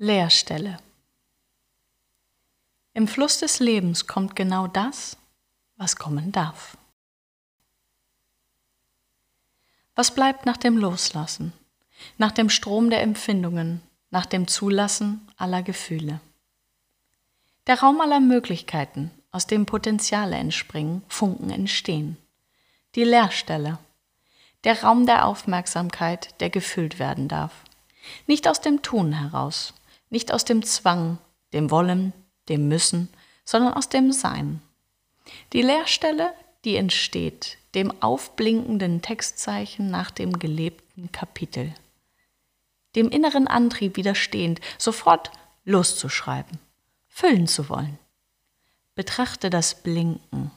Leerstelle. Im Fluss des Lebens kommt genau das, was kommen darf. Was bleibt nach dem Loslassen, nach dem Strom der Empfindungen, nach dem Zulassen aller Gefühle? Der Raum aller Möglichkeiten, aus dem Potenziale entspringen, Funken entstehen. Die Leerstelle. Der Raum der Aufmerksamkeit, der gefüllt werden darf. Nicht aus dem Tun heraus, nicht aus dem Zwang, dem Wollen, dem Müssen, sondern aus dem Sein. Die Leerstelle, die entsteht, dem aufblinkenden Textzeichen nach dem gelebten Kapitel. Dem inneren Antrieb widerstehend, sofort loszuschreiben, füllen zu wollen. Betrachte das Blinken,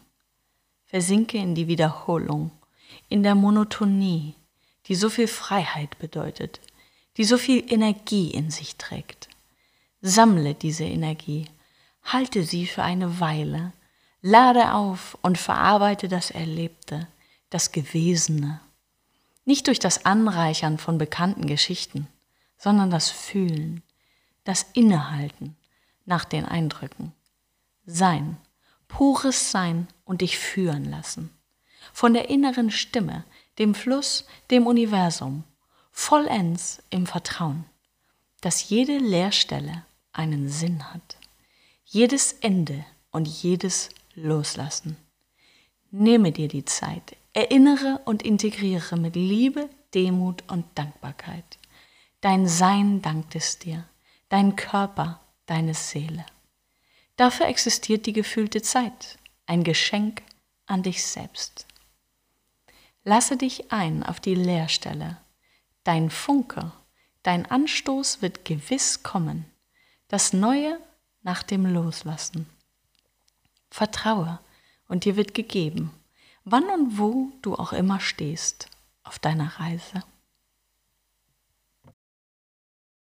versinke in die Wiederholung, in der Monotonie, die so viel Freiheit bedeutet, die so viel Energie in sich trägt. Sammle diese Energie, halte sie für eine Weile, lade auf und verarbeite das Erlebte, das Gewesene. Nicht durch das Anreichern von bekannten Geschichten, sondern das Fühlen, das Innehalten nach den Eindrücken. Sein, pures Sein und dich führen lassen. Von der inneren Stimme, dem Fluss, dem Universum, vollends im Vertrauen, dass jede Leerstelle einen Sinn hat. Jedes Ende und jedes Loslassen. Nehme dir die Zeit, erinnere und integriere mit Liebe, Demut und Dankbarkeit. Dein Sein dankt es dir, dein Körper, deine Seele. Dafür existiert die gefühlte Zeit, ein Geschenk an dich selbst. Lasse dich ein auf die Leerstelle. Dein Funke, dein Anstoß wird gewiss kommen das Neue nach dem Loslassen. Vertraue und dir wird gegeben, wann und wo du auch immer stehst auf deiner Reise.